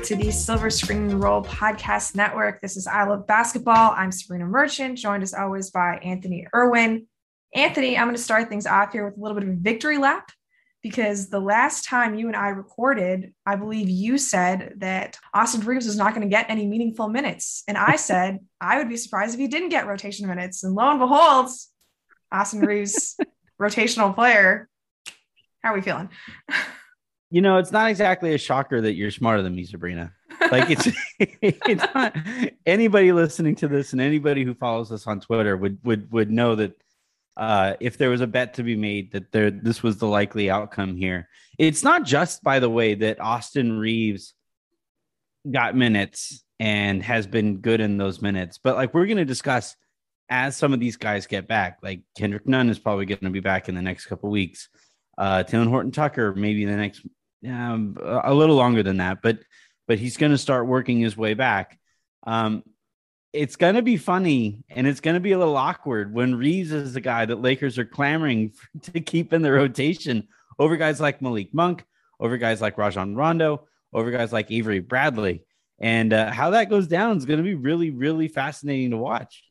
Hello and welcome back to the Silver Screen Roll Podcast Network. This is I Love Basketball. I'm Sabrina Merchant, joined as always by Anthony Irwin. Anthony, I'm going to start things off here with a little bit of a victory lap because the last time you and I recorded, I believe you said that Austin Reaves was not going to get any meaningful minutes. And I said I would be surprised if he didn't get rotation minutes. And lo and behold, Austin Reaves, rotational player. How are we feeling? You know, it's not exactly a shocker that you're smarter than me, Sabrina. Like it's it's not anybody listening to this and anybody who follows us on Twitter would would would know that uh, if there was a bet to be made that there this was the likely outcome here. It's not just by the way that Austin Reaves got minutes and has been good in those minutes, but like we're going to discuss as some of these guys get back. Like Kendrick Nunn is probably going to be back in the next couple weeks. Uh, Talen Horton Tucker maybe the next um, a little longer than that, but but he's going to start working his way back. Um, it's going to be funny and it's going to be a little awkward when Reaves is the guy that Lakers are clamoring to keep in the rotation over guys like Malik Monk, over guys like Rajon Rondo, over guys like Avery Bradley. And uh, how that goes down is going to be really, really fascinating to watch.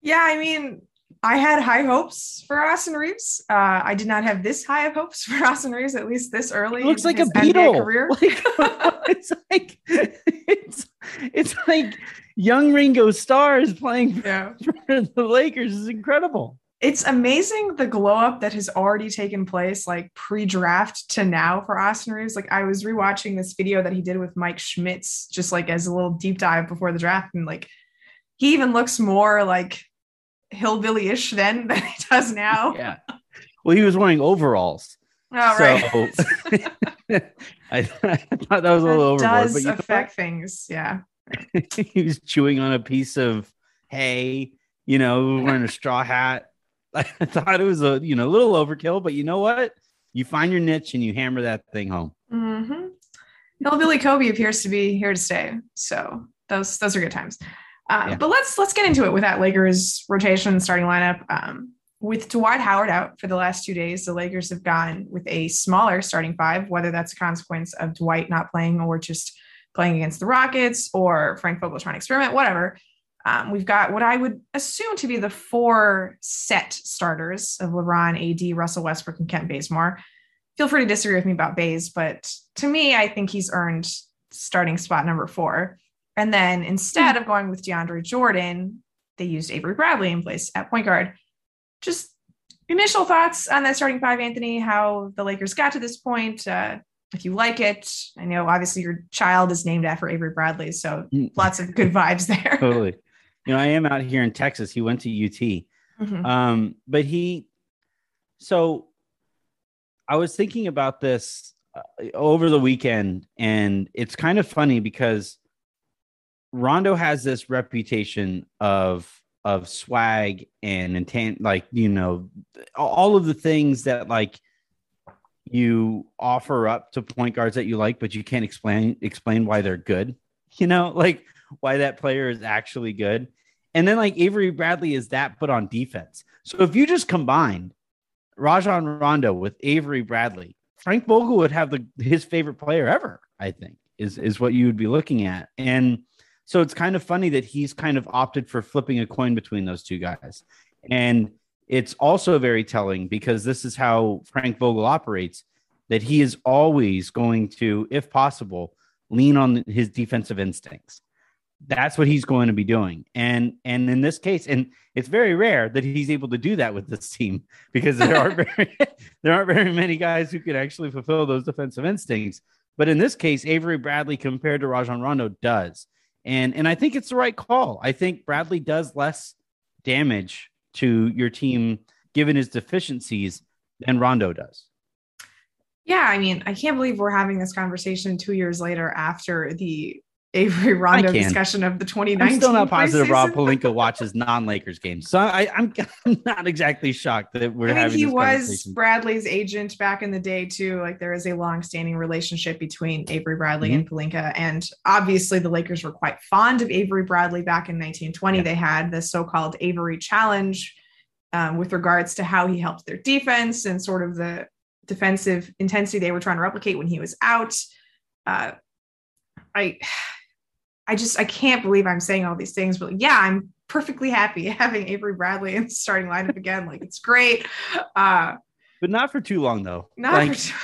Yeah, I mean, I had high hopes for Austin Reaves. Uh, I did not have this high of hopes for Austin Reaves, at least this early. He looks like a Beatle. Career. Like, it's like it's it's like young Ringo Starr's playing yeah. for the Lakers is incredible. It's amazing the glow up that has already taken place, like pre-draft to now for Austin Reaves. Like I was rewatching this video that he did with Mike Schmitz, just like as a little deep dive before the draft, and like he even looks more like hillbilly-ish then than he does now. Yeah. Well, he was wearing overalls. Oh, right. I, I, thought that was a little overboard. Does but affect things. Yeah. he was chewing on a piece of hay, you know, wearing a straw hat. I thought it was a you know a little overkill, but you know what? You find your niche and you hammer that thing home. Mm-hmm. Hillbilly Kobe appears to be here to stay, so those those are good times. Uh, yeah. But let's let's get into it with that Lakers rotation starting lineup. Um, with Dwight Howard out for the last two days, the Lakers have gone with a smaller starting five, whether that's a consequence of Dwight not playing or just playing against the Rockets or Frank Vogel trying to experiment, whatever. Um, we've got what I would assume to be the four set starters of LeBron, AD, Russell Westbrook, and Kent Bazemore. Feel free to disagree with me about Bays, but to me, I think he's earned starting spot number four. And then instead mm-hmm. of going with DeAndre Jordan, they used Avery Bradley in place at point guard. Just initial thoughts on that starting five, Anthony, how the Lakers got to this point. Uh, if you like it, I know obviously your child is named after Avery Bradley, so mm. lots of good vibes there. totally. You know, I am out here in Texas. He went to UT. Mm-hmm. Um, but he, so I was thinking about this uh, over the weekend, and it's kind of funny because Rondo has this reputation of of swag and intent, like you know, all of the things that like you offer up to point guards that you like, but you can't explain explain why they're good. You know, like why that player is actually good. And then like Avery Bradley is that, but on defense. So if you just combined Rajon Rondo with Avery Bradley, Frank Vogel would have the his favorite player ever. I think is is what you would be looking at. And so it's kind of funny that he's kind of opted for flipping a coin between those two guys. And it's also very telling because this is how Frank Vogel operates that he is always going to, if possible, lean on his defensive instincts. That's what he's going to be doing. And and in this case, and it's very rare that he's able to do that with this team because there are very there aren't very many guys who could actually fulfill those defensive instincts. But in this case, Avery Bradley compared to Rajon Rondo does. And and I think it's the right call. I think Bradley does less damage to your team given his deficiencies than Rondo does. Yeah, I mean, I can't believe we're having this conversation two years later after the Avery Rondo discussion of the 2019. I'm still not positive Rob Pelinka watches non-Lakers games, so I, am not exactly shocked that we're I mean, having. He was Bradley's agent back in the day too. Like there is a long-standing relationship between Avery Bradley mm-hmm. and Pelinka, and obviously the Lakers were quite fond of Avery Bradley back in 1920. Yeah. They had the so-called Avery Challenge um, with regards to how he helped their defense and sort of the defensive intensity they were trying to replicate when he was out. Uh, I, I just I can't believe I'm saying all these things, but yeah, I'm perfectly happy having Avery Bradley in the starting lineup again. Like it's great. Uh, but not for too long though. Not like, for too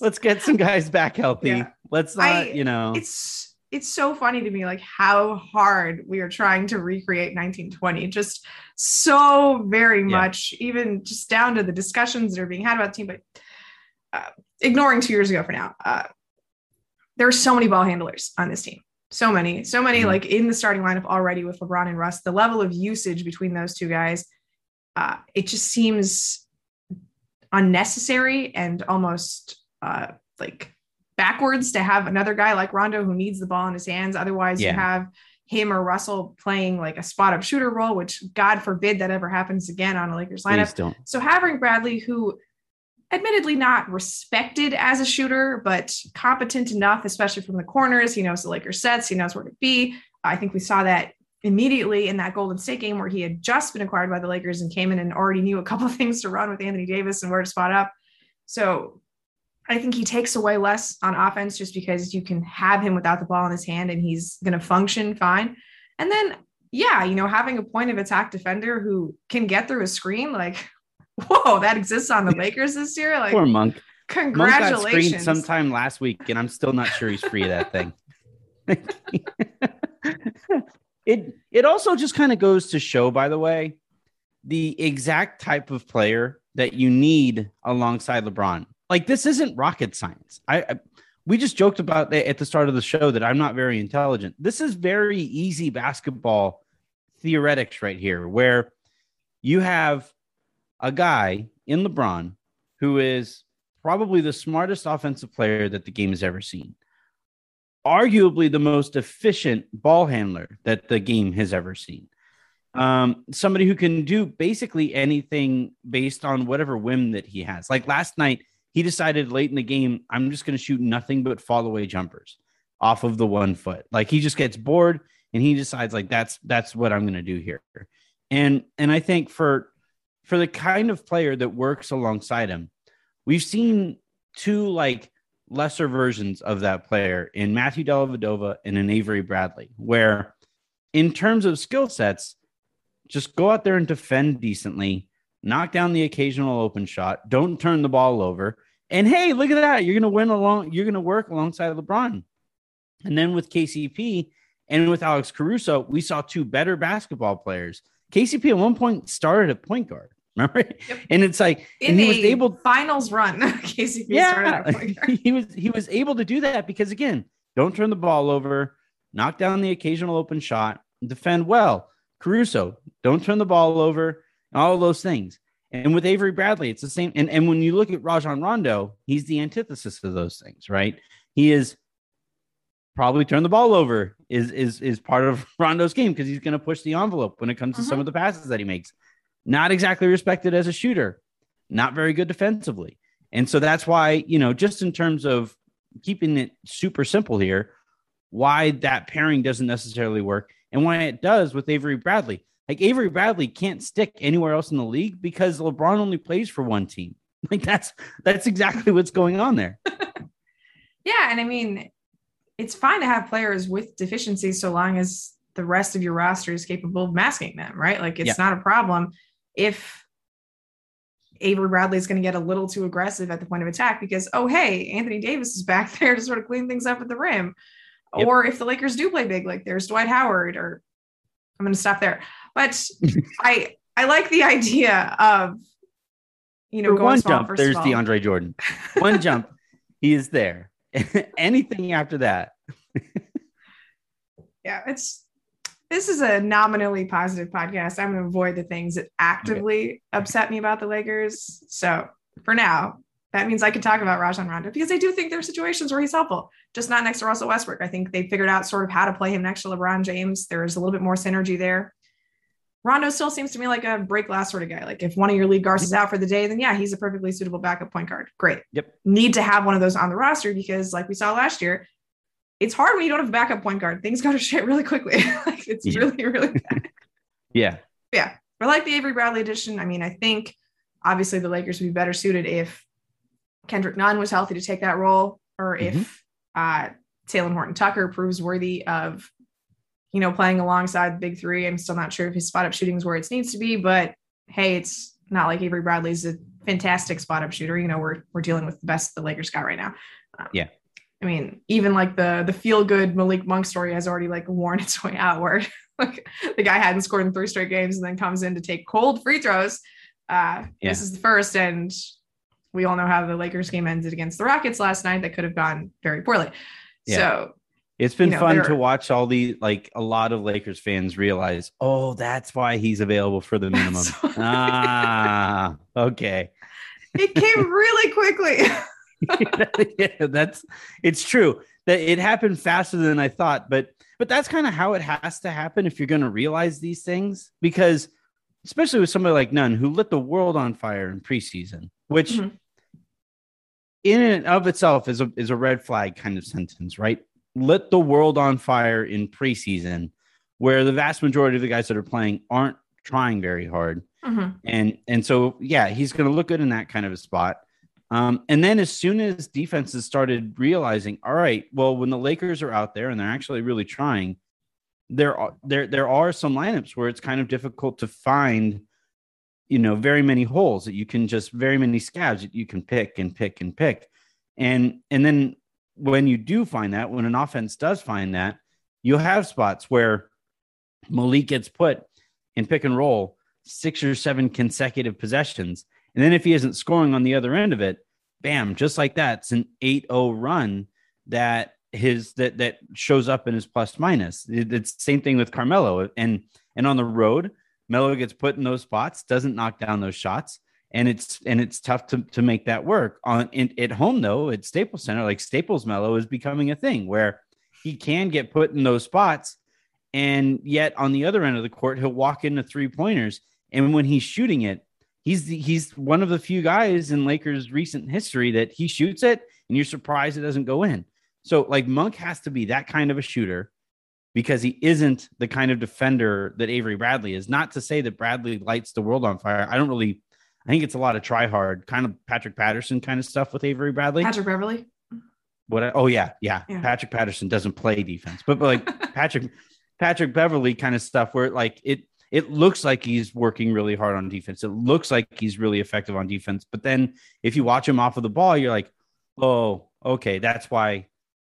let's get some guys back healthy. Yeah. Let's not, I, you know. It's it's so funny to me like how hard we are trying to recreate 1920 just so very yeah. much even just down to the discussions that are being had about the team but uh, ignoring two years ago for now uh, there are so many ball handlers on this team so many so many mm-hmm. like in the starting lineup already with lebron and russ the level of usage between those two guys uh, it just seems unnecessary and almost uh, like backwards to have another guy like Rondo who needs the ball in his hands. Otherwise, yeah. you have him or Russell playing like a spot up shooter role, which God forbid that ever happens again on a Lakers lineup. So having Bradley, who admittedly not respected as a shooter, but competent enough, especially from the corners. He knows the Lakers sets, he knows where to be. I think we saw that immediately in that Golden State game where he had just been acquired by the Lakers and came in and already knew a couple of things to run with Anthony Davis and where to spot up. So I think he takes away less on offense just because you can have him without the ball in his hand and he's going to function fine. And then, yeah, you know, having a point of attack defender who can get through a screen, like, whoa, that exists on the Lakers this year. Like, poor Monk. Congratulations. Monk got screened sometime last week, and I'm still not sure he's free of that thing. it it also just kind of goes to show, by the way, the exact type of player that you need alongside LeBron like this isn't rocket science. I, I we just joked about that at the start of the show that I'm not very intelligent. This is very easy basketball theoretics right here, where you have a guy in LeBron who is probably the smartest offensive player that the game has ever seen, arguably the most efficient ball handler that the game has ever seen. Um, somebody who can do basically anything based on whatever whim that he has. Like last night, he decided late in the game, I'm just going to shoot nothing but fall away jumpers off of the one foot. Like he just gets bored and he decides like that's that's what I'm going to do here. And and I think for for the kind of player that works alongside him, we've seen two like lesser versions of that player in Matthew Dellavedova and in Avery Bradley, where in terms of skill sets, just go out there and defend decently, knock down the occasional open shot, don't turn the ball over, and hey, look at that. You're going to win along. You're going to work alongside LeBron. And then with KCP and with Alex Caruso, we saw two better basketball players. KCP at one point started at point guard. Remember? Yep. And it's like, In and he was able finals run. KCP yeah, he was he was able to do that because again, don't turn the ball over, knock down the occasional open shot, defend well. Caruso, don't turn the ball over, all those things. And with Avery Bradley, it's the same. And, and when you look at Rajon Rondo, he's the antithesis of those things, right? He is probably turn the ball over is is is part of Rondo's game because he's going to push the envelope when it comes to some mm-hmm. of the passes that he makes. Not exactly respected as a shooter, not very good defensively. And so that's why, you know, just in terms of keeping it super simple here, why that pairing doesn't necessarily work and why it does with Avery Bradley. Like Avery Bradley can't stick anywhere else in the league because LeBron only plays for one team. Like that's that's exactly what's going on there. yeah, and I mean, it's fine to have players with deficiencies so long as the rest of your roster is capable of masking them, right? Like it's yeah. not a problem if Avery Bradley is going to get a little too aggressive at the point of attack because, oh, hey, Anthony Davis is back there to sort of clean things up at the rim. Yep. Or if the Lakers do play big, like there's Dwight Howard, or I'm going to stop there. But I I like the idea of you know For one jump. There's DeAndre Jordan. One jump, he is there. Anything after that. yeah, it's this is a nominally positive podcast. I'm going to avoid the things that actively okay. upset me about the Lakers. So for now, that means I can talk about Rajon Rondo because I do think there are situations where he's helpful, just not next to Russell Westbrook. I think they figured out sort of how to play him next to LeBron James. There's a little bit more synergy there. Rondo still seems to me like a break glass sort of guy. Like if one of your lead guards is out for the day, then yeah, he's a perfectly suitable backup point guard. Great. Yep. Need to have one of those on the roster because, like we saw last year, it's hard when you don't have a backup point guard. Things go to shit really quickly. like it's yeah. really, really bad. yeah. Yeah. I like the Avery Bradley edition. I mean, I think obviously the Lakers would be better suited if Kendrick Nunn was healthy to take that role, or if mm-hmm. uh, Talen Horton Tucker proves worthy of, you know, playing alongside the Big Three. I'm still not sure if his spot up shooting is where it needs to be, but hey, it's not like Avery Bradley's a fantastic spot up shooter. You know, we're we're dealing with the best the Lakers got right now. Um, yeah. I mean, even like the the feel good Malik Monk story has already like worn its way outward. like the guy hadn't scored in three straight games and then comes in to take cold free throws. Uh, yeah. This is the first, and we all know how the Lakers game ended against the Rockets last night. That could have gone very poorly. Yeah. So it's been you know, fun to watch all the like a lot of Lakers fans realize, oh, that's why he's available for the minimum. ah, okay. It came really quickly. yeah, that's it's true that it happened faster than I thought, but but that's kind of how it has to happen if you're going to realize these things because especially with somebody like Nunn who lit the world on fire in preseason, which mm-hmm. in and of itself is a is a red flag kind of sentence, right? Lit the world on fire in preseason, where the vast majority of the guys that are playing aren't trying very hard, mm-hmm. and and so yeah, he's going to look good in that kind of a spot. Um, and then as soon as defenses started realizing, all right, well, when the Lakers are out there and they're actually really trying, there are there there are some lineups where it's kind of difficult to find you know very many holes that you can just very many scabs that you can pick and pick and pick. And and then when you do find that when an offense does find that you'll have spots where malik gets put in pick and roll six or seven consecutive possessions and then if he isn't scoring on the other end of it bam just like that it's an 8-0 run that his that that shows up in his plus minus. it's the same thing with Carmelo and and on the road, Melo gets put in those spots, doesn't knock down those shots, and it's and it's tough to to make that work. On in, at home though, at Staples Center, like Staples Melo is becoming a thing where he can get put in those spots, and yet on the other end of the court, he'll walk into three pointers, and when he's shooting it, he's the, he's one of the few guys in Lakers recent history that he shoots it, and you're surprised it doesn't go in. So like Monk has to be that kind of a shooter because he isn't the kind of defender that Avery Bradley is. Not to say that Bradley lights the world on fire. I don't really I think it's a lot of try hard, kind of Patrick Patterson kind of stuff with Avery Bradley. Patrick Beverly. What? Oh yeah, yeah, yeah, Patrick Patterson doesn't play defense, but, but like Patrick Patrick Beverly kind of stuff where like it it looks like he's working really hard on defense. It looks like he's really effective on defense. But then if you watch him off of the ball, you're like, oh, okay, that's why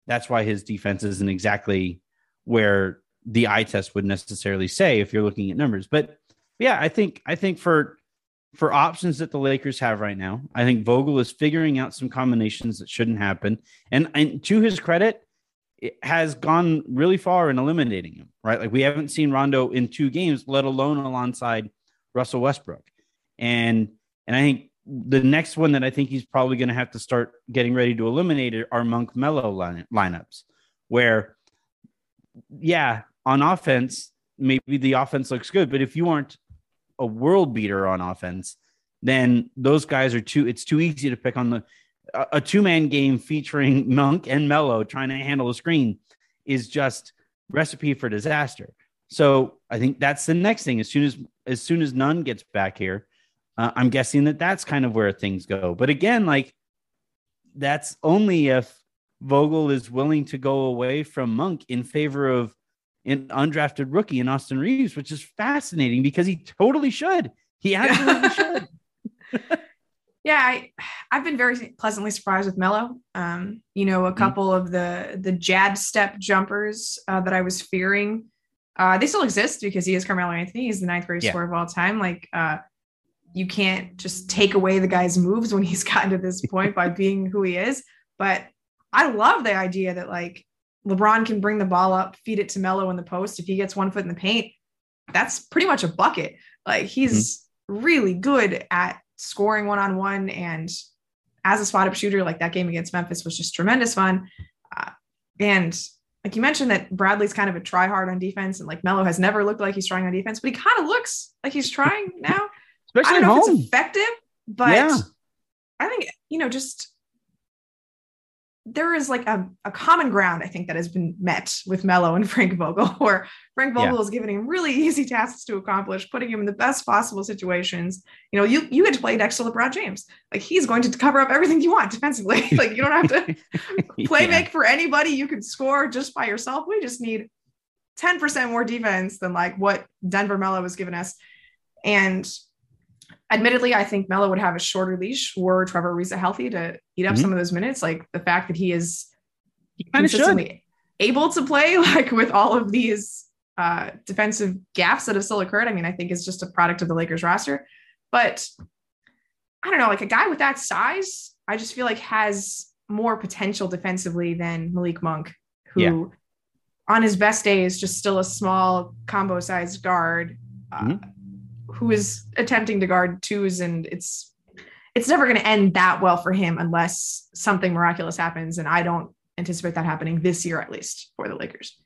that's why his defense isn't exactly where the eye test would necessarily say if you're looking at numbers. But yeah, I think I think for for options that the Lakers have right now, I think Vogel is figuring out some combinations that shouldn't happen. And, and to his credit, it has gone really far in eliminating him, right? Like we haven't seen Rondo in two games, let alone alongside Russell Westbrook. And and I think the next one that I think he's probably going to have to start getting ready to eliminate are Monk Melo line, lineups, where, yeah, on offense, maybe the offense looks good, but if you aren't a world beater on offense, then those guys are too. It's too easy to pick on the a, a two man game featuring Monk and Melo trying to handle a screen is just recipe for disaster. So I think that's the next thing. As soon as as soon as Nunn gets back here, uh, I'm guessing that that's kind of where things go. But again, like that's only if Vogel is willing to go away from Monk in favor of an undrafted rookie in Austin Reaves, which is fascinating because he totally should. He absolutely should. yeah, I I've been very pleasantly surprised with Melo. Um, you know, a mm-hmm. couple mm-hmm. of the the jab step jumpers uh, that I was fearing, uh, they still exist because he is Carmelo Anthony. He's the ninth greatest yeah. scorer of all time. Like uh, you can't just take away the guy's moves when he's gotten to this point by being who he is. But I love the idea that like LeBron can bring the ball up, feed it to Melo in the post. If he gets one foot in the paint, that's pretty much a bucket. Like he's mm-hmm. really good at scoring one on one. And as a spot up shooter, like that game against Memphis was just tremendous fun. Uh, and like you mentioned that Bradley's kind of a try hard on defense and like Melo has never looked like he's trying on defense, but he kind of looks like he's trying now especially I don't know home. if it's effective, but yeah. I think you know just there is like a, a common ground, I think, that has been met with Melo and Frank Vogel, where Frank Vogel yeah. is giving him really easy tasks to accomplish, putting him in the best possible situations. You know, you you get to play next to LeBron James. Like he's going to cover up everything you want defensively. like you don't have to play yeah. make for anybody. You can score just by yourself. We just need 10% more defense than like what Denver Melo was giving us. And admittedly, I think Melo would have a shorter leash were Trevor Ariza healthy to eat up mm-hmm. some of those minutes. Like the fact that he is he consistently able to play like with all of these uh, defensive gaps that have still occurred. I mean, I think is just a product of the Lakers roster. But I don't know, like a guy with that size, I just feel like has more potential defensively than Malik Monk, who yeah. on his best day is just still a small combo sized guard. Uh, mm-hmm who is attempting to guard twos and it's it's never going to end that well for him unless something miraculous happens and i don't anticipate that happening this year at least for the lakers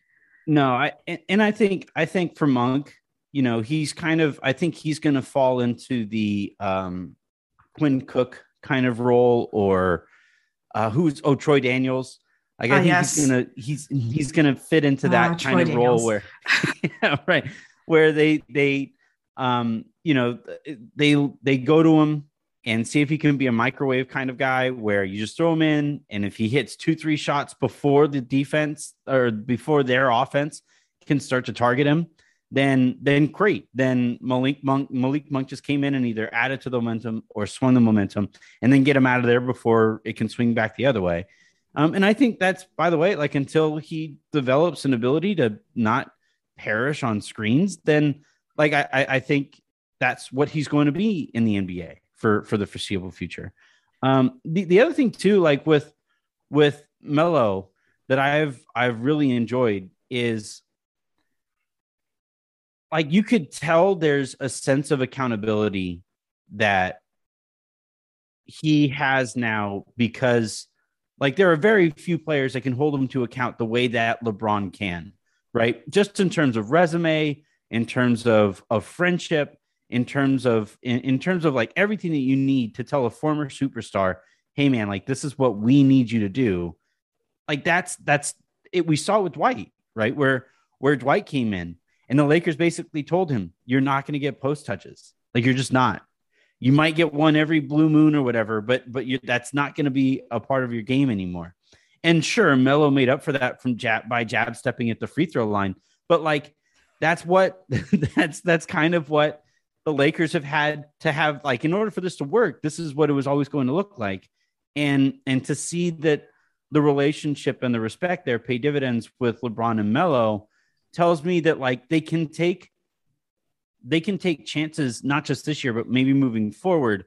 no i and i think i think for monk you know he's kind of i think he's going to fall into the um quinn cook kind of role or uh who's oh troy daniels like I uh, think yes. he's gonna he's he's gonna fit into that uh, kind Troy of Daniels. role where yeah, right where they they um, you know, they they go to him and see if he can be a microwave kind of guy where you just throw him in, and if he hits two three shots before the defense or before their offense can start to target him, then then great. Then Malik Monk Malik Monk just came in and either added to the momentum or swung the momentum, and then get him out of there before it can swing back the other way. Um, and I think that's by the way, like until he develops an ability to not perish on screens, then like I, I think that's what he's going to be in the NBA for for the foreseeable future. Um, the the other thing too, like with with Melo, that I've I've really enjoyed is like you could tell there's a sense of accountability that he has now because like there are very few players that can hold him to account the way that LeBron can, right? Just in terms of resume, in terms of of friendship in terms of in, in terms of like everything that you need to tell a former superstar hey man like this is what we need you to do. Like that's that's it. We saw with dwight right where where dwight came in and the lakers basically told him you're not going to get post touches. Like you're just not. You might get one every blue moon or whatever but but you, that's not going to be a part of your game anymore. And sure Melo made up for that from jab by jab stepping at the free throw line but like that's what that's that's kind of what the Lakers have had to have like in order for this to work this is what it was always going to look like. And and to see that the relationship and the respect there pay dividends with LeBron and Melo tells me that like they can take they can take chances not just this year but maybe moving forward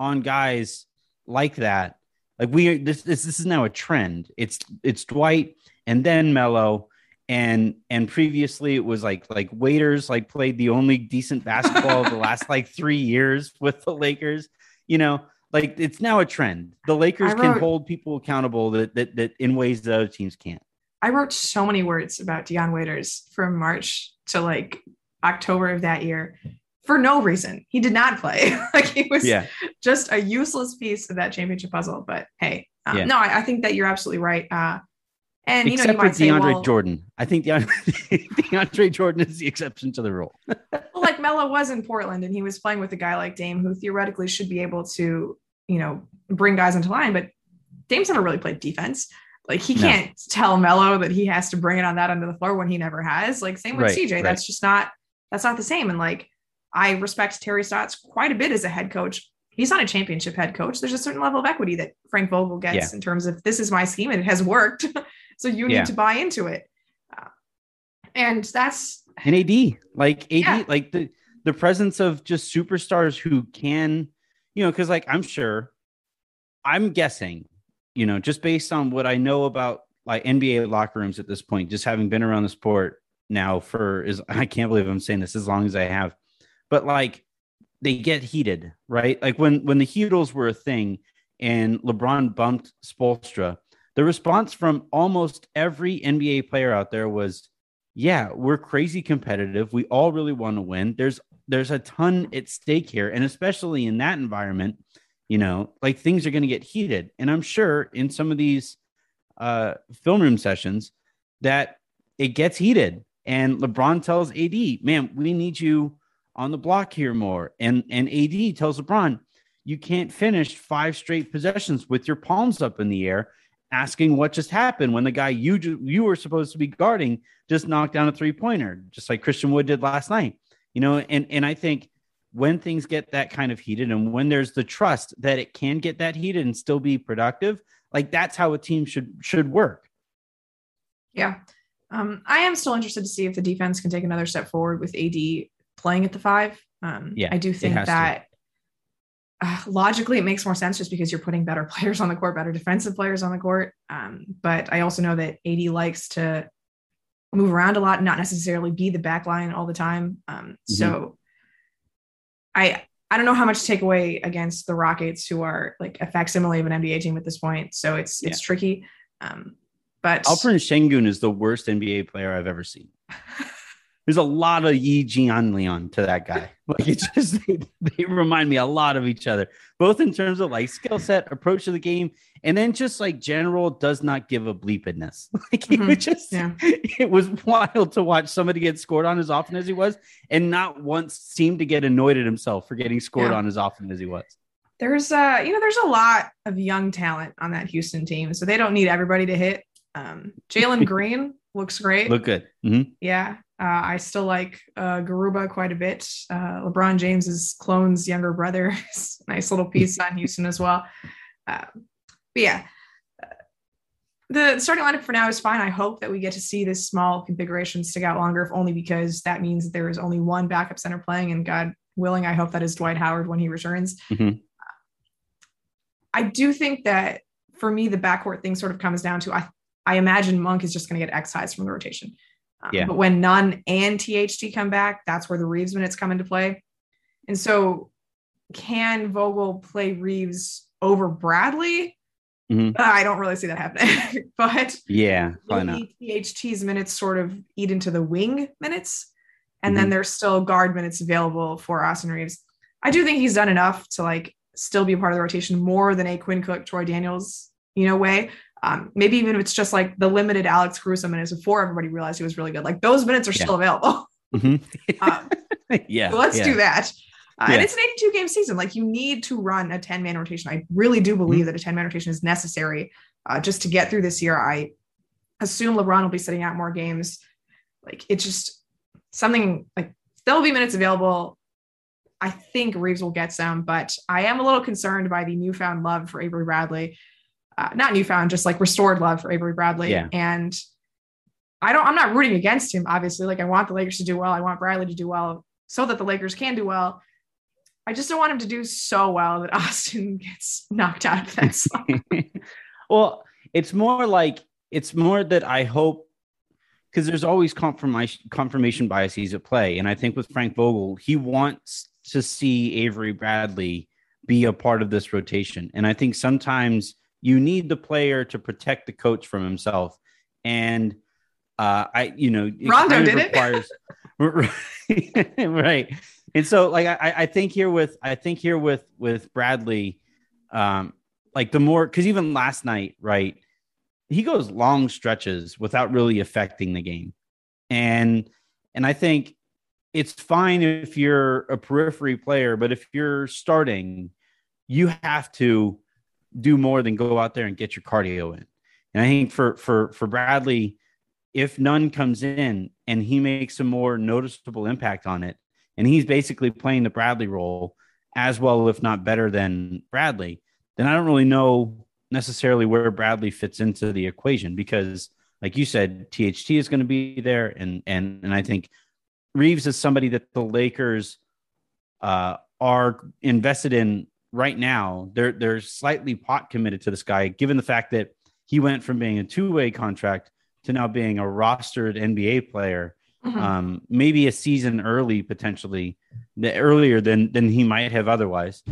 on guys like that. Like we this this, this is now a trend. It's it's Dwight and then Melo and and previously it was like like waiters like played the only decent basketball of the last like three years with the Lakers. You know, like it's now a trend. The Lakers wrote, can hold people accountable that, that that in ways that other teams can't. I wrote so many words about Dion Waiters from March to like October of that year for no reason. He did not play. like he was yeah. just a useless piece of that championship puzzle. But hey, um, yeah. no, I, I, think that you're absolutely right. Uh, and Except you know, you for DeAndre say, well, Jordan, I think DeAndre, DeAndre Jordan is the exception to the rule. well, like Melo was in Portland, and he was playing with a guy like Dame, who theoretically should be able to, you know, bring guys into line. But Dame's never really played defense. Like he can't tell Melo that he has to bring it on that end of the floor when he never has. Like same with right, CJ. Right. That's just not that's not the same. And like I respect Terry Stotts quite a bit as a head coach. He's not a championship head coach. There's a certain level of equity that Frank Vogel gets yeah. in terms of this is my scheme and it has worked. So you need yeah. to buy into it. Uh, and that's an AD, like AD, yeah. like the the presence of just superstars who can, you know, because like I'm sure, I'm guessing, you know, just based on what I know about like NBA locker rooms at this point, just having been around the sport now for is I can't believe I'm saying this as long as I have, but like they get heated, right? Like when when the Heatles were a thing and LeBron bumped Spoelstra, the response from almost every NBA player out there was, "Yeah, we're crazy competitive. We all really want to win. There's there's a ton at stake here, and especially in that environment, you know, like things are going to get heated. And I'm sure in some of these uh, film room sessions that it gets heated, and LeBron tells AD, "Man, we need you on the block here more," and and AD tells LeBron, "You can't finish five straight possessions with your palms up in the air." asking what just happened when the guy you you were supposed to be guarding just knocked down a three pointer, just like Christian Wood did last night. You know, and and I think when things get that kind of heated and when there's the trust that it can get that heated and still be productive, like that's how a team should should work. Yeah. Um, I am still interested to see if the defense can take another step forward with AD playing at the five. Um, yeah, I do think that uh, logically it makes more sense just because you're putting better players on the court, better defensive players on the court. Um, but I also know that AD likes to move around a lot and not necessarily be the back line all the time. Um, mm-hmm. So I I don't know how much to take away against the Rockets, who are like a facsimile of an NBA team at this point. So it's yeah. it's tricky. Um, but Alperen Sengun is the worst NBA player I've ever seen. there's a lot of Yi Jianlian to that guy. Like it's just they, they, remind me a lot of each other, both in terms of like skill set, approach to the game, and then just like general does not give a bleepedness. Like mm-hmm. it just yeah. it was wild to watch somebody get scored on as often as he was, and not once seemed to get annoyed at himself for getting scored yeah. on as often as he was. There's uh, you know, there's a lot of young talent on that Houston team, so they don't need everybody to hit. Um, Jalen Green looks great. Look good. Mm-hmm. Yeah. Uh, I still like uh, Garuba quite a bit. Uh, LeBron James's clone's younger brother. nice little piece on Houston as well. Uh, but yeah, the starting lineup for now is fine. I hope that we get to see this small configuration stick out longer, if only because that means that there is only one backup center playing. And God willing, I hope that is Dwight Howard when he returns. Mm-hmm. I do think that for me, the backcourt thing sort of comes down to I I imagine Monk is just going to get excised from the rotation. Um, yeah. But when Nunn and THT come back, that's where the Reaves minutes come into play. And so, can Vogel play Reaves over Bradley? Mm-hmm. Uh, I don't really see that happening. but yeah, probably THT's minutes sort of eat into the wing minutes, and mm-hmm. then there's still guard minutes available for Austin Reaves. I do think he's done enough to like still be a part of the rotation more than a Quinn Cook, Troy Daniels, you know, way. Um, maybe even if it's just like the limited Alex Caruso minutes before everybody realized he was really good. Like those minutes are yeah. still available. Mm-hmm. um, yeah. So let's yeah. do that. Uh, yeah. And it's an 82 game season. Like you need to run a 10 man rotation. I really do believe mm-hmm. that a 10 man rotation is necessary uh, just to get through this year. I assume LeBron will be sitting out more games. Like it's just something like there'll be minutes available. I think Reaves will get some, but I am a little concerned by the newfound love for Avery Bradley uh, not newfound, just like restored love for Avery Bradley. Yeah. And I don't, I'm not rooting against him, obviously. Like I want the Lakers to do well. I want Bradley to do well so that the Lakers can do well. I just don't want him to do so well that Austin gets knocked out of that song. well, it's more like it's more that I hope because there's always confirmation confirmation biases at play. And I think with Frank Vogel, he wants to see Avery Bradley be a part of this rotation. And I think sometimes you need the player to protect the coach from himself. And uh, I, you know, it Rondo did requires, it, right? And so, like, I, I think here with, I think here with with Bradley, um, like the more because even last night, right, he goes long stretches without really affecting the game, and and I think it's fine if you're a periphery player, but if you're starting, you have to do more than go out there and get your cardio in. And I think for for for Bradley, if Nunn comes in and he makes a more noticeable impact on it, and he's basically playing the Bradley role as well, if not better than Bradley, then I don't really know necessarily where Bradley fits into the equation because, like you said, THT is going to be there, and and and I think Reaves is somebody that the Lakers uh, are invested in right now they're they're slightly pot committed to this guy, given the fact that he went from being a two way contract to now being a rostered NBA player. Mm-hmm. Um, maybe a season early, potentially, the, earlier than than he might have otherwise,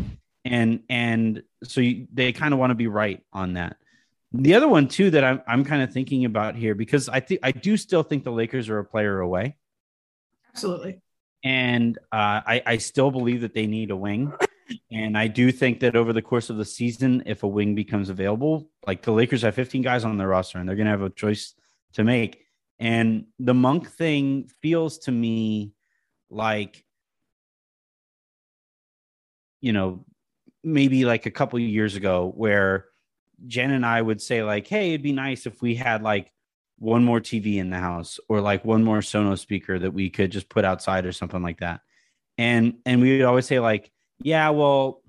and and so you, they kind of want to be right on that. The other one too that I'm I'm kind of thinking about here because I think I do still think the Lakers are a player away. Absolutely. And uh, I I still believe that they need a wing. And I do think that over the course of the season, if a wing becomes available, Like the Lakers have 15 guys on their roster and they're going to have a choice to make. And the Monk thing feels to me like, you know, maybe like a couple years ago where Jen and I would say, like, hey, it'd be nice if we had like one more TV in the house or like one more Sonos speaker that we could just put outside or something like that. And and we would always say, like, yeah, well,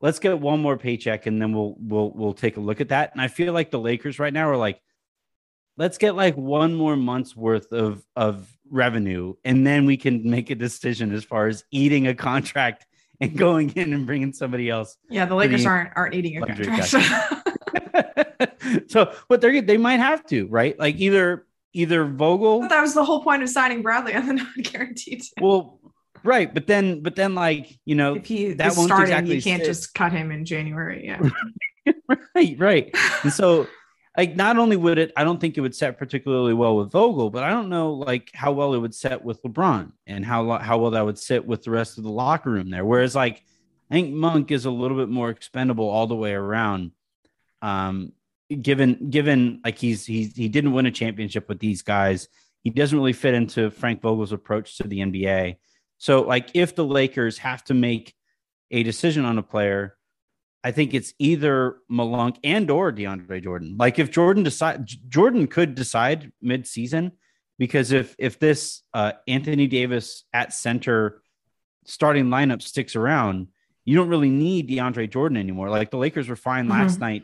let's get one more paycheck and then we'll we'll we'll take a look at that. And I feel like the Lakers right now are like, let's get like one more month's worth of of revenue and then we can make a decision as far as eating a contract and going in and bringing somebody else. Yeah, the Lakers aren't aren't eating a contract. so, but they they might have to, right? Like either either Vogel. that was the whole point of signing Bradley on the non-guaranteed. Well, right, but then but then like you know if he that won't starting, exactly you can't sit. just cut him in January. Yeah. right, right. And so like not only would it i don't think it would set particularly well with vogel but i don't know like how well it would set with lebron and how how well that would sit with the rest of the locker room there whereas like i think monk is a little bit more expendable all the way around um given given like he's he's he didn't win a championship with these guys he doesn't really fit into frank vogel's approach to the nba so like if the lakers have to make a decision on a player I think it's either Malunk and or DeAndre Jordan. Like if Jordan decide Jordan could decide mid-season because if if this uh, Anthony Davis at center starting lineup sticks around, you don't really need DeAndre Jordan anymore. Like the Lakers were fine mm-hmm. last night,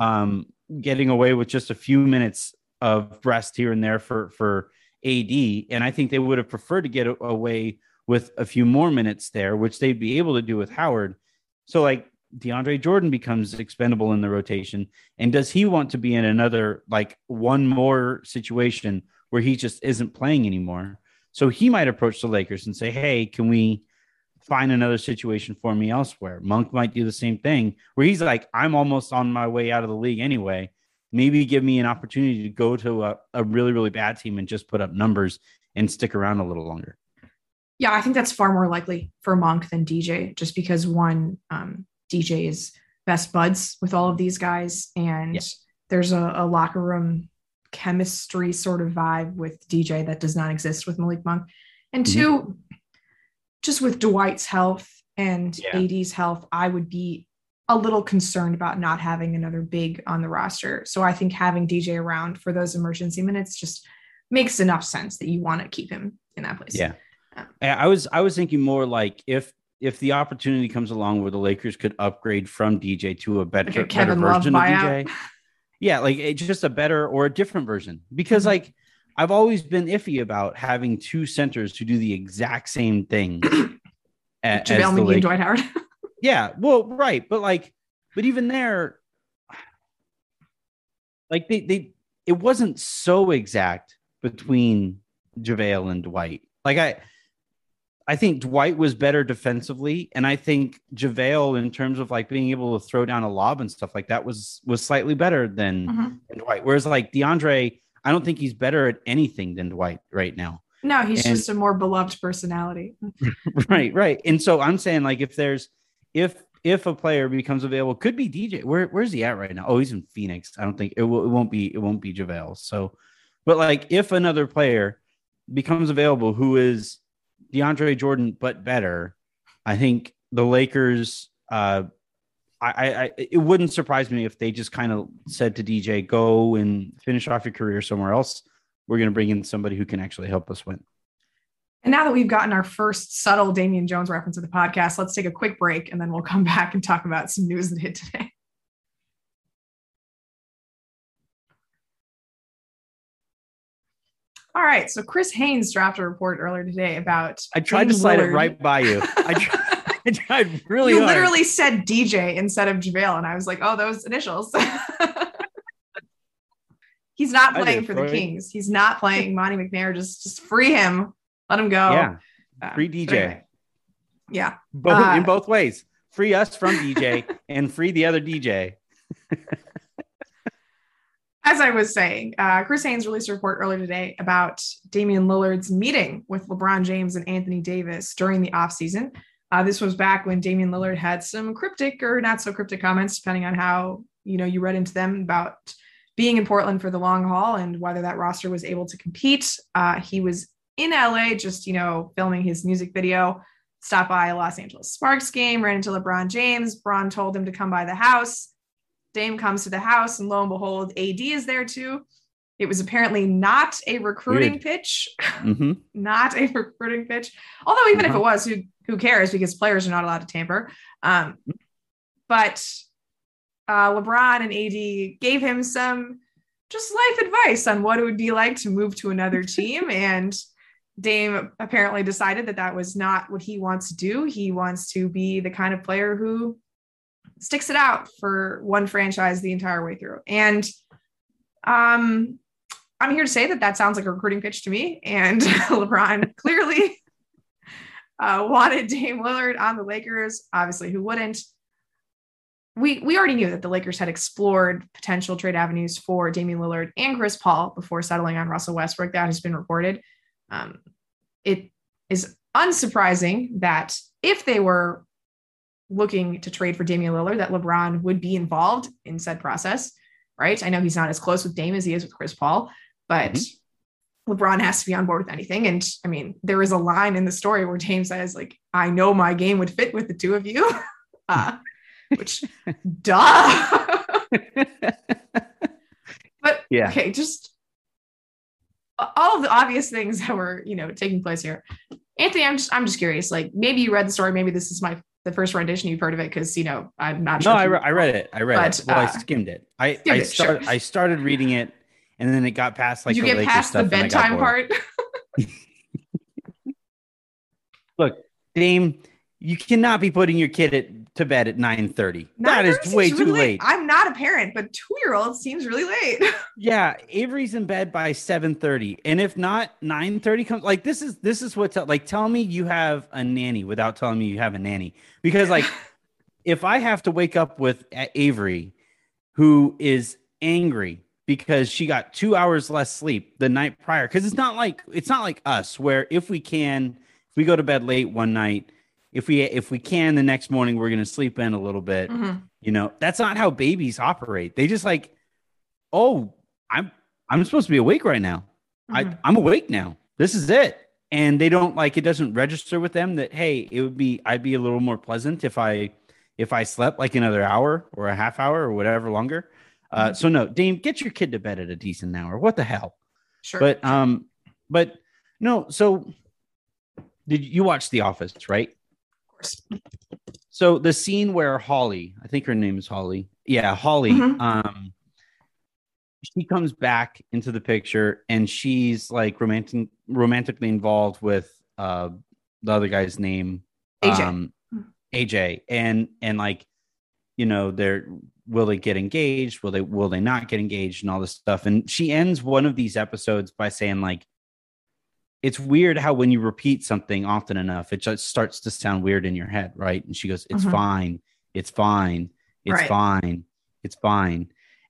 um, getting away with just a few minutes of rest here and there for for AD, and I think they would have preferred to get away with a few more minutes there, which they'd be able to do with Howard. So like DeAndre Jordan becomes expendable in the rotation? And does he want to be in another, like one more situation where he just isn't playing anymore? So he might approach the Lakers and say, Hey, can we find another situation for me elsewhere? Monk might do the same thing where he's like, I'm almost on my way out of the league anyway. Maybe give me an opportunity to go to a, a really, really bad team and just put up numbers and stick around a little longer. Yeah, I think that's far more likely for Monk than DJ, just because one, um, DJ is best buds with all of these guys, and yeah. there's a, a, locker room chemistry sort of vibe with DJ that does not exist with Malik Monk. And mm-hmm. 2 just with Dwight's health and yeah. AD's health, I would be a little concerned about not having another big on the roster. So I think having DJ around for those emergency minutes just makes enough sense that you want to keep him in that place. Yeah. I was I was thinking more like if if the opportunity comes along where the Lakers could upgrade from DJ to a better, like a better version of DJ, yeah, like it's just a better or a different version. Because mm-hmm. like I've always been iffy about having two centers who do the exact same thing. as, JaVale McGee and Dwight Howard. yeah, well, right, but like, but even there, like they they it wasn't so exact between JaVale and Dwight. Like I I think Dwight was better defensively, and I think JaVale, in terms of like being able to throw down a lob and stuff like that, was was slightly better than, mm-hmm. than Dwight. Whereas like DeAndre, I don't think he's better at anything than Dwight right now. No, he's and, just a more beloved personality. right, right. And so I'm saying like if there's if if a player becomes available, could be DJ. Where where's he at right now? Oh, he's in Phoenix. I don't think it, will, it won't be it won't be JaVale. So, but like if another player becomes available who is DeAndre Jordan, but better. I think the Lakers. Uh, I, I, it wouldn't surprise me if they just kind of said to DJ, "Go and finish off your career somewhere else. We're going to bring in somebody who can actually help us win." And now that we've gotten our first subtle Damian Jones reference of the podcast, let's take a quick break and then we'll come back and talk about some news that hit today. All right. So Chris Haynes dropped a report earlier today about. I tried to slide it right by you. I tried, I tried really you hard. literally said DJ instead of JaVale, and I was like, oh, those initials. He's not playing for the Kings. He's not playing Monte McNair. Just just free him. Let him go. Yeah. Uh, free DJ. Anyway. Yeah. Both uh, in both ways. Free us from DJ and free the other DJ as I was saying, uh, Chris Haynes released a report earlier today about Damian Lillard's meeting with LeBron James and Anthony Davis during the offseason. Uh, this was back when Damian Lillard had some cryptic or not so cryptic comments, depending on how you know, you read into them about being in Portland for the long haul and whether that roster was able to compete. Uh, he was in LA, just, you know, filming his music video, stopped by a Los Angeles Sparks game, ran into LeBron James. Bron told him to come by the house. Dame comes to the house, and lo and behold, AD is there too. It was apparently not a recruiting Weird. pitch, mm-hmm. not a recruiting pitch. Although even uh-huh. if it was, who who cares? Because players are not allowed to tamper. Um, but uh, LeBron and AD gave him some just life advice on what it would be like to move to another team. and Dame apparently decided that that was not what he wants to do. He wants to be the kind of player who sticks it out for one franchise the entire way through. And um, I'm here to say that that sounds like a recruiting pitch to me. And LeBron clearly uh, wanted Dame Lillard on the Lakers. Obviously, who wouldn't? We we already knew that the Lakers had explored potential trade avenues for Damian Lillard and Chris Paul before settling on Russell Westbrook. That has been reported. Um, it is unsurprising that if they were looking to trade for Damian Lillard, that LeBron would be involved in said process, right? I know he's not as close with Dame as he is with Chris Paul, but mm-hmm. LeBron has to be on board with anything. And I mean, there is a line in the story where Dame says, like, I know my game would fit with the two of you. uh, which duh. but yeah, okay, just all of the obvious things that were, you know, taking place here. Anthony, I'm just I'm just curious. Like maybe you read the story, maybe this is my the first rendition you've heard of it because you know I'm not sure. No, I, re- I read it. I read but, it. Well, uh, I skimmed it. I skimmed I, started, sure. I started reading it and then it got past like Did you get past the bedtime part. Look, Dame, you cannot be putting your kid at, to bed at 9 30. That is way too late. late. I'm not a parent, but two year old seems really late. yeah, Avery's in bed by 7 30. And if not, 9 30 comes like this is this is what like tell me you have a nanny without telling me you have a nanny. Because like if I have to wake up with Avery, who is angry because she got two hours less sleep the night prior. Because it's not like it's not like us where if we can, if we go to bed late one night, if we if we can the next morning we're gonna sleep in a little bit. Mm-hmm. You know, that's not how babies operate. They just like, oh, I'm I'm supposed to be awake right now. Mm-hmm. I I'm awake now. This is it. And they don't like it doesn't register with them that hey, it would be I'd be a little more pleasant if I if I slept like another hour or a half hour or whatever longer. Uh, mm-hmm. so no, Dame, get your kid to bed at a decent hour. What the hell? Sure. But um, but no. So did you watch The Office? Right. Course. So the scene where Holly, I think her name is Holly. Yeah, Holly. Mm-hmm. Um, she comes back into the picture and she's like romantic, romantically involved with uh the other guy's name, AJ. Um, AJ, and and like you know they're will they get engaged will they will they not get engaged and all this stuff and she ends one of these episodes by saying like it's weird how when you repeat something often enough it just starts to sound weird in your head right? And she goes it's mm-hmm. fine. It's fine. It's right. fine. It's fine.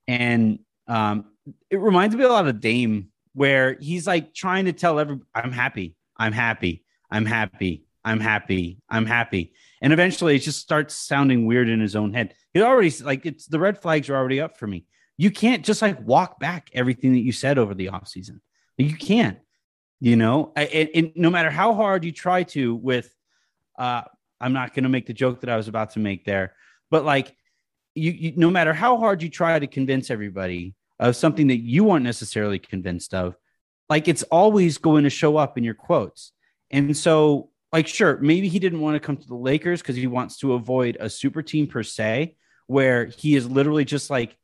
And um it reminds me a lot of dame where he's like trying to tell every i'm happy. I'm happy. I'm happy. I'm happy. I'm happy. And eventually it just starts sounding weird in his own head. It already like it's the red flags are already up for me. You can't just like walk back everything that you said over the off season. You can't, you know, and, and no matter how hard you try to with, uh, I'm not going to make the joke that I was about to make there, but like you, you, no matter how hard you try to convince everybody of something that you aren't necessarily convinced of, like it's always going to show up in your quotes. And so like sure maybe he didn't want to come to the lakers because he wants to avoid a super team per se where he is literally just like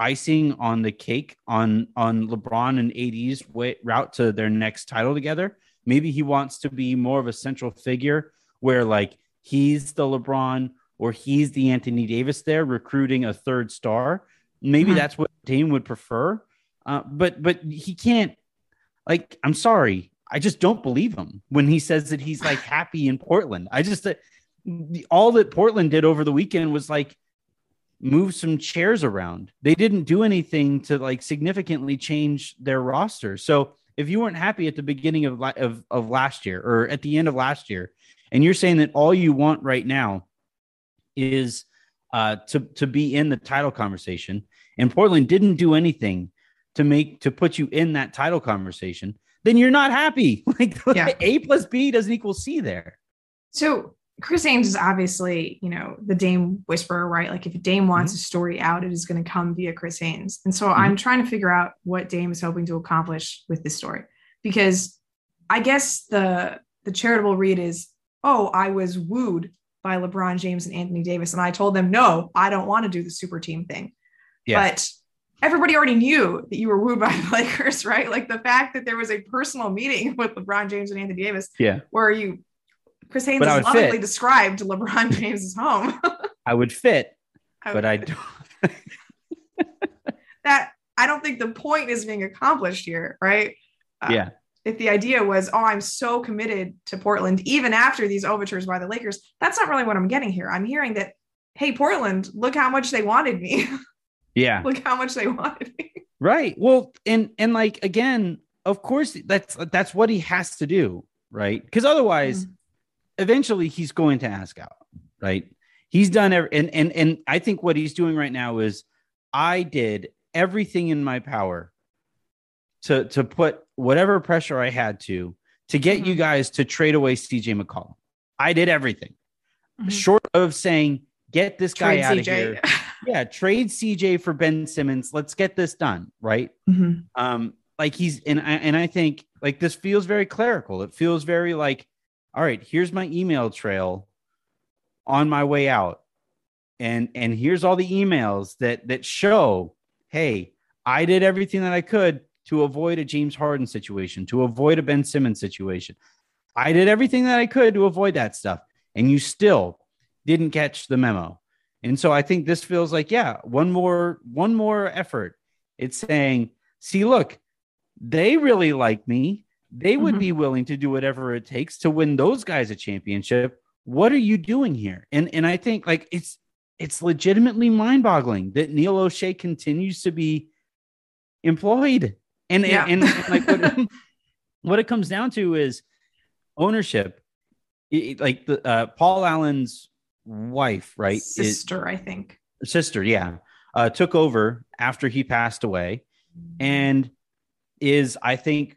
icing on the cake on on lebron and ad's way, route to their next title together maybe he wants to be more of a central figure where like he's the lebron or he's the anthony davis there recruiting a third star maybe mm-hmm. that's what dame would prefer uh, but but he can't like i'm sorry I just don't believe him when he says that he's like happy in Portland. I just uh, all that Portland did over the weekend was like move some chairs around. They didn't do anything to like significantly change their roster. So if you weren't happy at the beginning of of, of last year or at the end of last year, and you're saying that all you want right now is uh, to to be in the title conversation, and Portland didn't do anything to make to put you in that title conversation, then you're not happy. Like yeah. A plus B doesn't equal C there. So Chris Haynes is obviously, you know, the Dame whisperer, right? Like if Dame wants mm-hmm. a story out, it is going to come via Chris Haynes. And so mm-hmm. I'm trying to figure out what Dame is hoping to accomplish with this story. Because I guess the the charitable read is, oh, I was wooed by LeBron James and Anthony Davis. And I told them, no, I don't want to do the super team thing. Yeah. But everybody already knew that you were wooed by the Lakers, right? Like the fact that there was a personal meeting with LeBron James and Anthony Davis, yeah, where you Chris Haynes has lovingly fit. described LeBron James's home. I would fit, I would but I don't. that I don't think the point is being accomplished here, right? Uh, yeah. If the idea was, oh, I'm so committed to Portland, even after these overtures by the Lakers, that's not really what I'm getting here. I'm hearing that, hey, Portland, look how much they wanted me. Yeah. look how much they wanted me. Right. Well, and and like again, of course, that's that's what he has to do, right? Because otherwise, mm eventually he's going to ask out, right? He's done every, and and and I think what he's doing right now is I did everything in my power to to put whatever pressure I had to to get mm-hmm. you guys to trade away CJ McCollum. I did everything. Mm-hmm. Short of saying get this guy trade out CJ. of here. yeah, trade CJ for Ben Simmons. Let's get this done, right? Mm-hmm. Um like he's and I, and I think like this feels very clerical. It feels very like all right, here's my email trail on my way out. And and here's all the emails that that show, hey, I did everything that I could to avoid a James Harden situation, to avoid a Ben Simmons situation. I did everything that I could to avoid that stuff. And you still didn't catch the memo. And so I think this feels like, yeah, one more, one more effort. It's saying, see, look, they really like me they would mm-hmm. be willing to do whatever it takes to win those guys a championship. What are you doing here? And and I think like it's it's legitimately mind-boggling that Neil Olshey continues to be employed. And yeah. and, and, and, like what, what it comes down to is ownership. It, like the uh, Paul Allen's wife, right? Sister, I think. Sister, yeah. Uh, took over after he passed away and is I think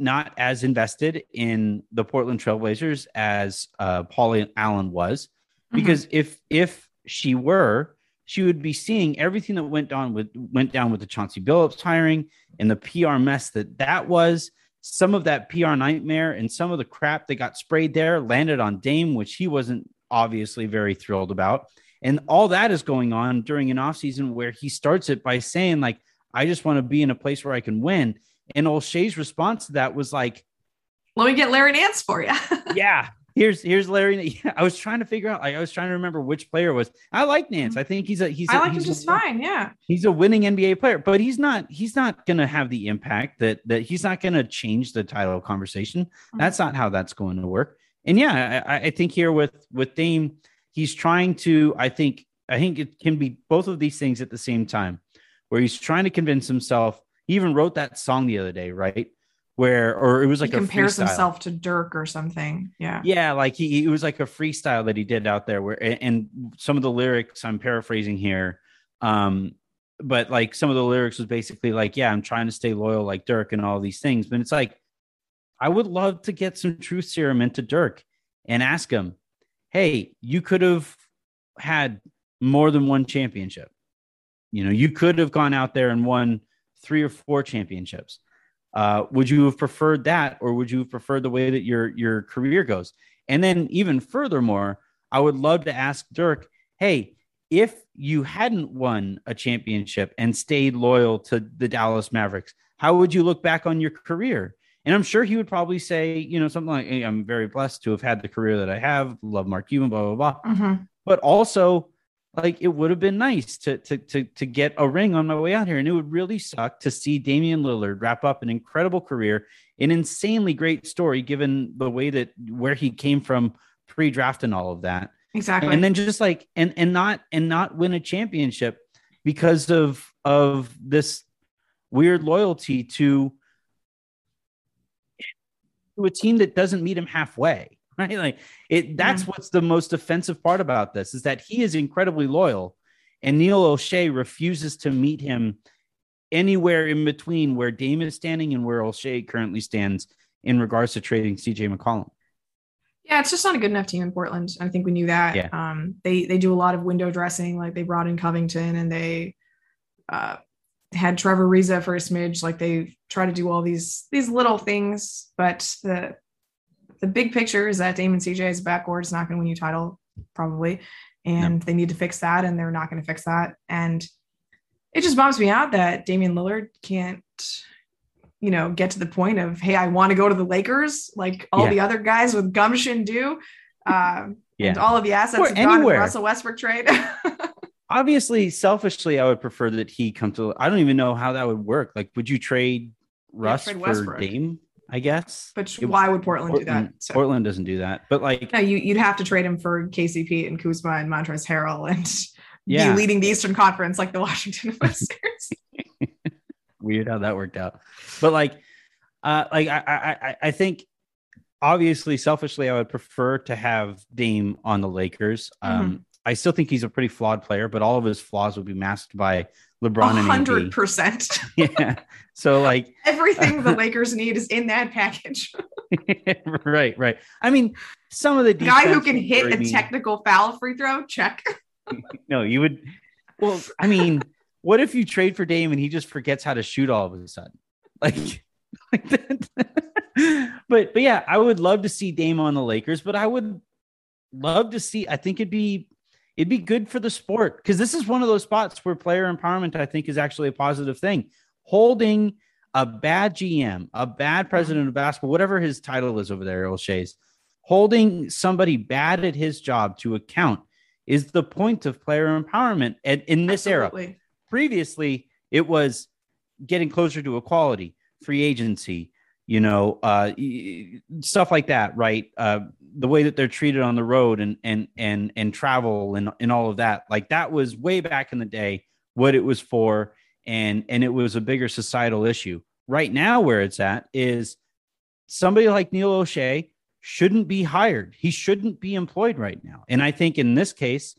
not as invested in the Portland Trailblazers as uh, Paul Allen was, mm-hmm. because mm-hmm. if if she were, she would be seeing everything that went down with went down with the Chauncey Billups hiring and the PR mess that that was. Some of that PR nightmare and some of the crap that got sprayed there landed on Dame, which he wasn't obviously very thrilled about. And all that is going on during an offseason where he starts it by saying, like, I just want to be in a place where I can win. And Olshey's response to that was like, "Let me get Larry Nance for you." yeah, here's here's Larry. I was trying to figure out. Like, I was trying to remember which player was. I like Nance. I think he's a he's. I a, like he's him just a, fine. Yeah, he's a winning NBA player, but he's not. He's not going to have the impact that that he's not going to change the title conversation. Mm-hmm. That's not how that's going to work. And yeah, I, I think here with with Dame, he's trying to. I think I think it can be both of these things at the same time, where he's trying to convince himself he even wrote that song the other day, right? Where or it was like he compares himself to Dirk or something. Yeah. Yeah, like he it was like a freestyle that he did out there where and some of the lyrics I'm paraphrasing here. Um, but like some of the lyrics was basically like, yeah, I'm trying to stay loyal like Dirk and all these things. But it's like, I would love to get some truth serum into Dirk and ask him, hey, you could have had more than one championship. You know, you could have gone out there and won three or four championships. Uh, would you have preferred that, or would you have preferred the way that your your career goes? And then, even furthermore, I would love to ask Dirk, hey, if you hadn't won a championship and stayed loyal to the Dallas Mavericks, how would you look back on your career? And I'm sure he would probably say, you know, something like, hey, I'm very blessed to have had the career that I have, love Mark Cuban, blah, blah, blah. Mm-hmm. But also, like it would have been nice to to to to get a ring on my way out here, and it would really suck to see Damian Lillard wrap up an incredible career, an insanely great story given the way that where he came from pre-draft and all of that. Exactly, and then just like and and not and not win a championship because of of this weird loyalty to to a team that doesn't meet him halfway. right? Like it that's mm-hmm. what's the most offensive part about this is that he is incredibly loyal and Neil Olshey refuses to meet him anywhere in between where Dame is standing and where Olshey currently stands in regards to trading CJ McCollum. Yeah, it's just not a good enough team in Portland. I think we knew that. Yeah. Um, they they do a lot of window dressing. Like they brought in Covington and they uh, had Trevor Ariza for a smidge. Like they try to do all these these little things, but the the big picture is that Damon CJ's backcourt is not going to win you title probably, and no. they need to fix that, and they're not going to fix that. And it just bums me out that Damian Lillard can't, you know, get to the point of, hey, I want to go to the Lakers, like all yeah. the other guys with gumption do. Uh, yeah. And all of the assets gone the Russell Westbrook trade. Obviously, selfishly, I would prefer that he come to. I don't even know how that would work. Like, would you trade Russ yeah, trade for Dame? I guess. But why would Portland, Portland, do that? So. Portland doesn't do that. But like, no, you, would have to trade him for KCP and Kuzma and Montrezl Harrell and yeah. be leading the Eastern Conference like the Washington Whiskers. Weird how that worked out. But like, uh, like I, I, I think obviously, selfishly, I would prefer to have Dame on the Lakers. Um, mm-hmm. I still think he's a pretty flawed player, but all of his flaws would be masked by LeBron 100%. and hundred percent. Yeah. So like everything the Lakers need is in that package. right, right. I mean, some of the guy who can hit a technical foul free throw, check. no, you would. Well, I mean, what if you trade for Dame and he just forgets how to shoot all of a sudden? Like, like that. but but yeah, I would love to see Dame on the Lakers, but I would love to see. I think it'd be it'd be good for the sport because this is one of those spots where player empowerment, I think, is actually a positive thing. Holding a bad GM, a bad mm-hmm. president of basketball, whatever his title is over there, Olshey's, holding somebody bad at his job to account is the point of player empowerment. And in this Absolutely. era, previously it was getting closer to equality, free agency, you know, uh, stuff like that, right? Uh, the way that they're treated on the road and and and and travel and and all of that, like that was way back in the day what it was for, and and it was a bigger societal issue. Right now, where it's at is somebody like Neil Olshey shouldn't be hired. He shouldn't be employed right now. And I think in this case,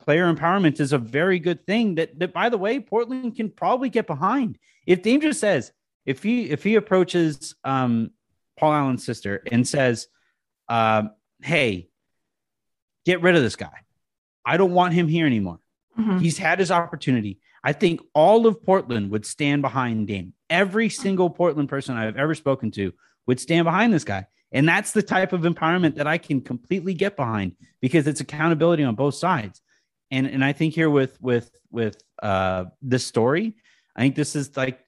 player empowerment is a very good thing that, that by the way, Portland can probably get behind. If Dame just says, if he if he approaches um, Paul Allen's sister and says, uh, "Hey, get rid of this guy. I don't want him here anymore. Mm-hmm. He's had his opportunity." I think all of Portland would stand behind Dame. Every single Portland person I've ever spoken to would stand behind this guy. And that's the type of empowerment that I can completely get behind because it's accountability on both sides. And and I think here with with with uh this story, I think this is like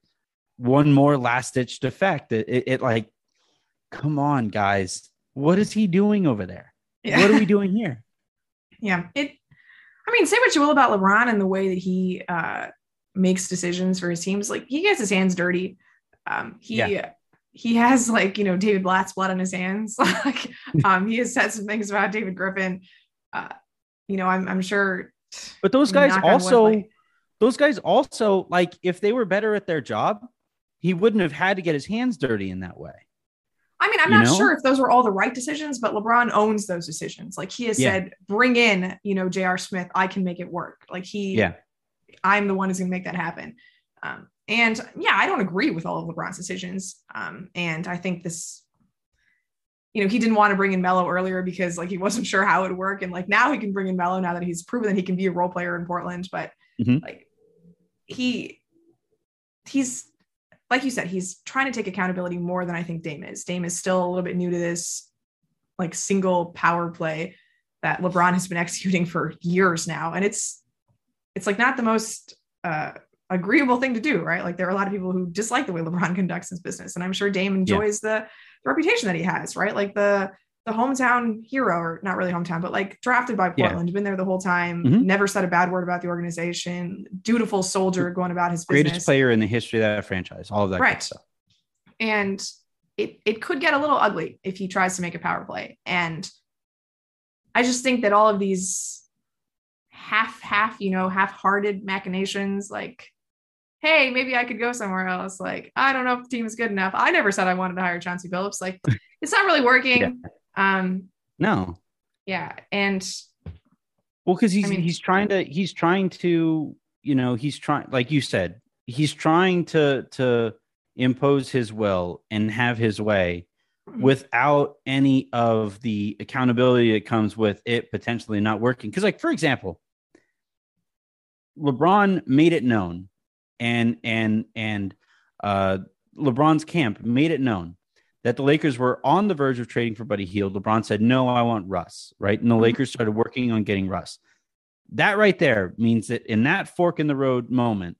one more last ditch effect. It, it, it, like, come on, guys, what is he doing over there? Yeah. What are we doing here? Yeah, it. I mean, say what you will about LeBron and the way that he uh makes decisions for his teams. Like he gets his hands dirty. Um, he yeah he has like you know David Blatt's blood on his hands. like um, he has said some things about David Griffin. Uh, you know, I'm I'm sure. But those guys also, those guys also like if they were better at their job, he wouldn't have had to get his hands dirty in that way. I mean, I'm you not know? sure if those were all the right decisions, but LeBron owns those decisions. Like he has yeah. said, bring in, you know, J.R. Smith. I can make it work. Like he, yeah, I'm the one who's going to make that happen. Um, and yeah, I don't agree with all of LeBron's decisions. Um, and I think this, you know, he didn't want to bring in Melo earlier because like he wasn't sure how it would work. And like now he can bring in Melo now that he's proven that he can be a role player in Portland. But mm-hmm. like he, he's like you said, he's trying to take accountability more than I think Dame is. Dame is still a little bit new to this like single power play that LeBron has been executing for years now. And it's, it's like not the most, uh, agreeable thing to do, right? Like there are a lot of people who dislike the way LeBron conducts his business, and I'm sure Dame enjoys yeah. the, the reputation that he has, right? Like the the hometown hero, or not really hometown, but like drafted by Portland, yeah. been there the whole time, mm-hmm. never said a bad word about the organization, dutiful soldier going about his business. Greatest player in the history of that franchise, all of that right. stuff. And it it could get a little ugly if he tries to make a power play. And I just think that all of these half half, you know, half-hearted machinations like hey, maybe I could go somewhere else. Like, I don't know if the team is good enough. I never said I wanted to hire Chauncey Billups. Like, it's not really working. Yeah. Um, No. Yeah, and well, because he's I mean, he's trying to he's trying to you know he's trying like you said he's trying to to impose his will and have his way mm-hmm. without any of the accountability that comes with it potentially not working. Because, like for example, LeBron made it known, and and and uh, LeBron's camp made it known that the Lakers were on the verge of trading for Buddy Hield. LeBron said, "No, I want Russ." Right, and the mm-hmm. Lakers started working on getting Russ. That right there means that in that fork in the road moment,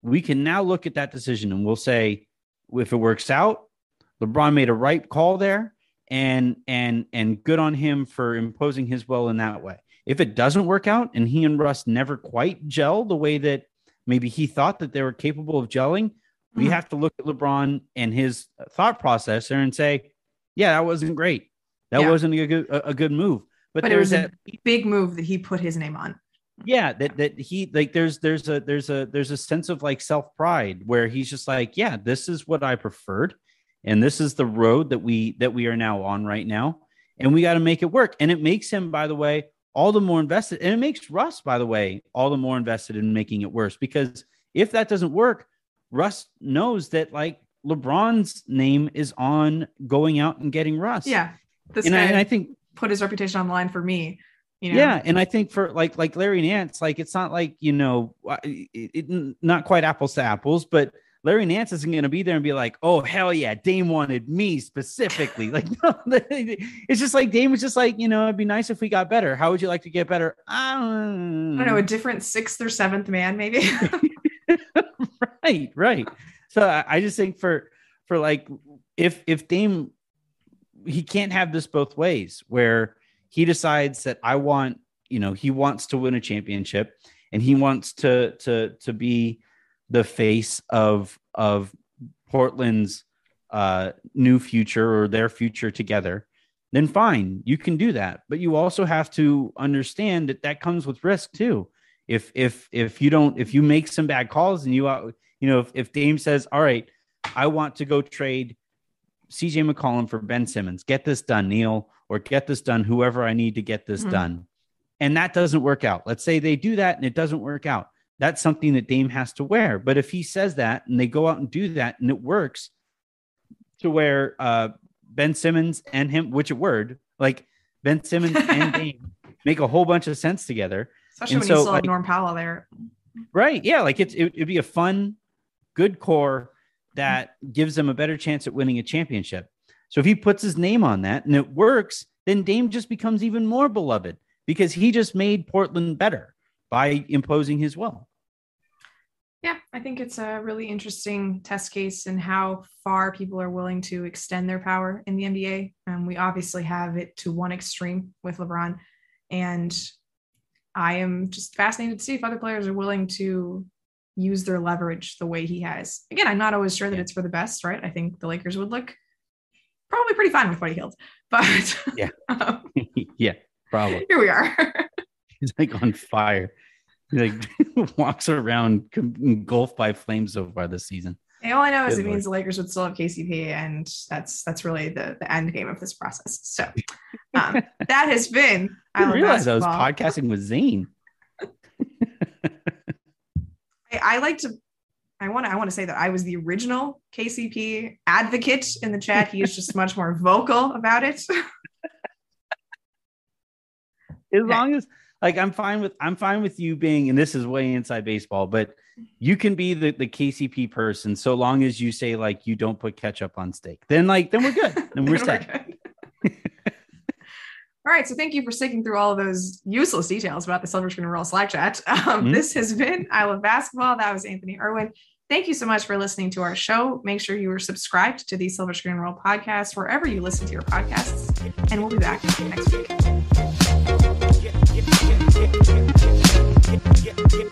we can now look at that decision and we'll say, if it works out, LeBron made a right call there, and and and good on him for imposing his will in that way. If it doesn't work out and he and Russ never quite gel the way that maybe he thought that they were capable of gelling, mm-hmm. we have to look at LeBron and his thought process there and say, yeah, that wasn't great. That yeah. wasn't a good a, a, good move. But, but it was a big move that he put his name on. Yeah, that that he like there's there's a there's a there's a sense of like self pride where he's just like, yeah, this is what I preferred and this is the road that we that we are now on right now and we got to make it work and it makes him by the way all the more invested and it makes russ by the way all the more invested in making it worse because if that doesn't work russ knows that like lebron's name is on going out and getting russ yeah this and, guy I, and I think put his reputation on the line for me you know? Yeah, and I think for like like Larry Nance, like it's not like you know, it, it, not quite apples to apples, but Larry Nance isn't going to be there and be like, "Oh hell yeah, Dame wanted me specifically." Like, no, it's just like Dame was just like, you know, it'd be nice if we got better. How would you like to get better? I don't, I don't know, a different sixth or seventh man, maybe. right, right. So I, I just think for for like if if Dame he can't have this both ways where he decides that I want, you know, he wants to win a championship and he wants to to to be the face of of Portland's uh, new future or their future together, then fine, you can do that. But you also have to understand that that comes with risk too. If if if you don't if you make some bad calls and you uh, you know if, if Dame says, all right, I want to go trade CJ McCollum for Ben Simmons, get this done, Neil, or get this done, whoever I need to get this mm-hmm. done. And that doesn't work out. Let's say they do that and it doesn't work out that's something that Dame has to wear. But if he says that and they go out and do that and it works to where uh, Ben Simmons and him, which word, like Ben Simmons and Dame make a whole bunch of sense together. Especially and when so, you still like, have Norm Powell there. Right. Yeah. Like it's, it, it'd be a fun, good core that gives them a better chance at winning a championship. So if he puts his name on that and it works, then Dame just becomes even more beloved because he just made Portland better by imposing his will. Yeah, I think it's a really interesting test case in how far people are willing to extend their power in the NBA. And um, we obviously have it to one extreme with LeBron. And I am just fascinated to see if other players are willing to use their leverage the way he has. Again, I'm not always sure that it's for the best, right? I think the Lakers would look probably pretty fine with Buddy Hield, but yeah, um, yeah, probably. Here we are. He's like on fire. He like walks around engulfed by flames so far this season. And all I know is Good it Lord. means the Lakers would still have KCP, and that's that's really the, the end game of this process. So um, that has been. I didn't realize. I was podcasting with Zane. I, I like to. I want to. I want to say that I was the original KCP advocate in the chat. He is just much more vocal about it. as long as like I'm fine with I'm fine with you being, and this is way inside baseball, but you can be the, the KCP person so long as you say like you don't put ketchup on steak. Then like then we're good. Then we're set. All right. So thank you for sticking through all of those useless details about the Silver Screen Roll Slack chat. Um, mm-hmm. This has been I Love Basketball. That was Anthony Irwin. Thank you so much for listening to our show. Make sure you are subscribed to the Silver Screen Roll podcast wherever you listen to your podcasts. And we'll be back next week.